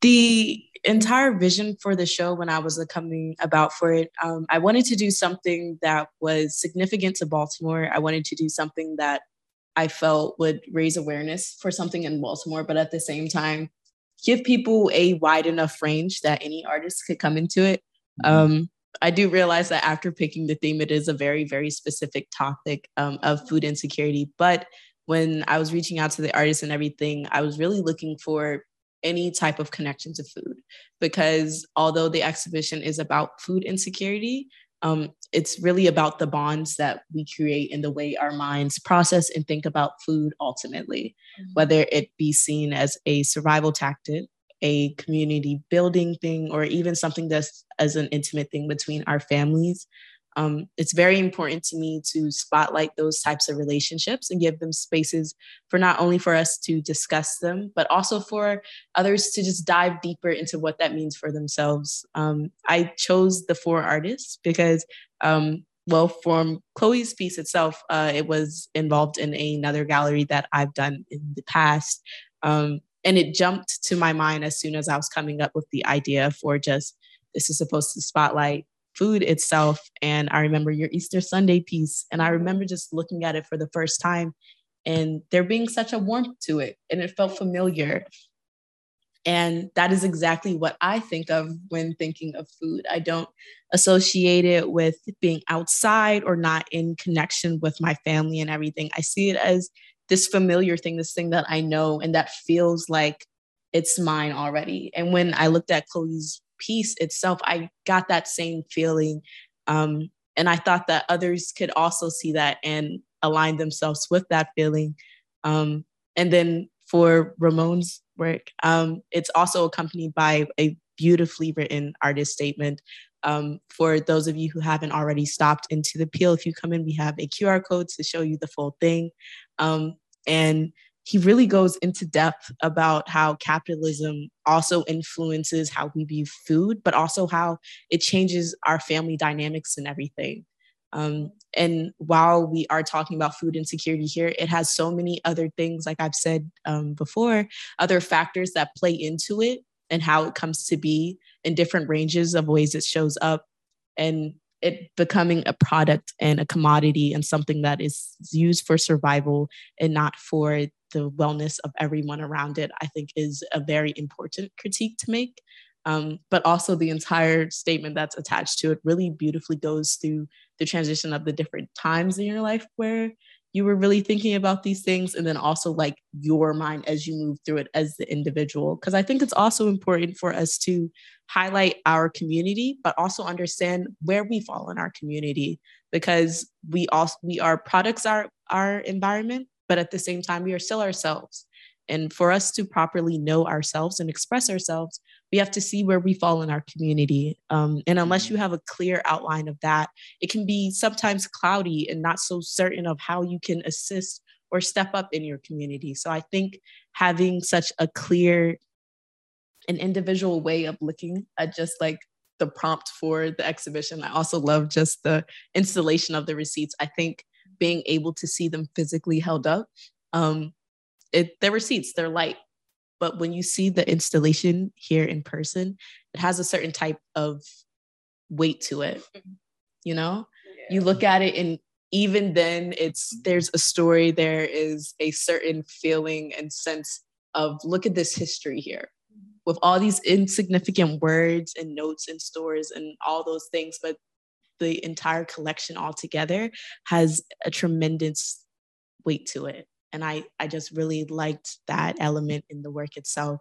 the entire vision for the show when I was coming about for it, um, I wanted to do something that was significant to Baltimore. I wanted to do something that I felt would raise awareness for something in Baltimore, but at the same time, give people a wide enough range that any artist could come into it. Mm-hmm. Um, I do realize that after picking the theme, it is a very, very specific topic um, of food insecurity. But when I was reaching out to the artists and everything, I was really looking for any type of connection to food because although the exhibition is about food insecurity, um, it's really about the bonds that we create in the way our minds process and think about food ultimately, mm-hmm. whether it be seen as a survival tactic, a community building thing, or even something that's as an intimate thing between our families um, it's very important to me to spotlight those types of relationships and give them spaces for not only for us to discuss them but also for others to just dive deeper into what that means for themselves. Um, i chose the four artists because um, well from chloe's piece itself uh, it was involved in another gallery that i've done in the past. Um, and it jumped to my mind as soon as i was coming up with the idea for just this is supposed to spotlight food itself. And I remember your Easter Sunday piece. And I remember just looking at it for the first time and there being such a warmth to it. And it felt familiar. And that is exactly what I think of when thinking of food. I don't associate it with being outside or not in connection with my family and everything. I see it as this familiar thing, this thing that I know and that feels like it's mine already. And when I looked at Chloe's piece itself, I got that same feeling. Um, and I thought that others could also see that and align themselves with that feeling. Um, and then for Ramon's work, um, it's also accompanied by a beautifully written artist statement. Um, for those of you who haven't already stopped into the Peale, if you come in, we have a QR code to show you the full thing. Um, and he really goes into depth about how capitalism also influences how we view food, but also how it changes our family dynamics and everything. Um, and while we are talking about food insecurity here, it has so many other things, like I've said um, before, other factors that play into it and how it comes to be in different ranges of ways it shows up. And it becoming a product and a commodity and something that is used for survival and not for the wellness of everyone around it, I think is a very important critique to make. Um, but also the entire statement that's attached to it really beautifully goes through the transition of the different times in your life where you were really thinking about these things and then also like your mind as you move through it as the individual because i think it's also important for us to highlight our community but also understand where we fall in our community because we also we are products our our environment but at the same time, we are still ourselves. And for us to properly know ourselves and express ourselves, we have to see where we fall in our community. Um, and unless you have a clear outline of that, it can be sometimes cloudy and not so certain of how you can assist or step up in your community. So I think having such a clear and individual way of looking at just like the prompt for the exhibition. I also love just the installation of the receipts. I think being able to see them physically held up. Um, it, they're receipts, they're light. But when you see the installation here in person, it has a certain type of weight to it. You know, yeah. you look at it and even then it's there's a story, there is a certain feeling and sense of look at this history here with all these insignificant words and notes and stories and all those things, but the entire collection altogether has a tremendous weight to it. And I, I just really liked that element in the work itself.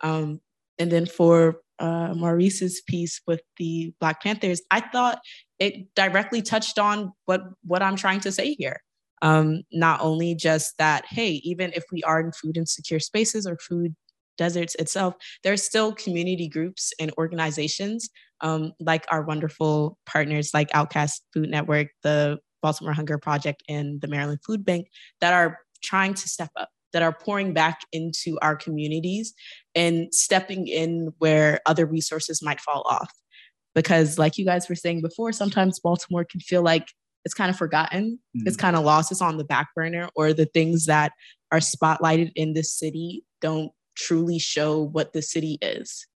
Um, and then for uh, Maurice's piece with the Black Panthers, I thought it directly touched on what, what I'm trying to say here. Um, not only just that, hey, even if we are in food insecure spaces or food deserts itself, there are still community groups and organizations um, like our wonderful partners like Outcast Food Network, the Baltimore Hunger Project, and the Maryland Food Bank that are trying to step up, that are pouring back into our communities and stepping in where other resources might fall off. Because, like you guys were saying before, sometimes Baltimore can feel like it's kind of forgotten, mm-hmm. it's kind of lost, it's on the back burner, or the things that are spotlighted in this city don't truly show what the city is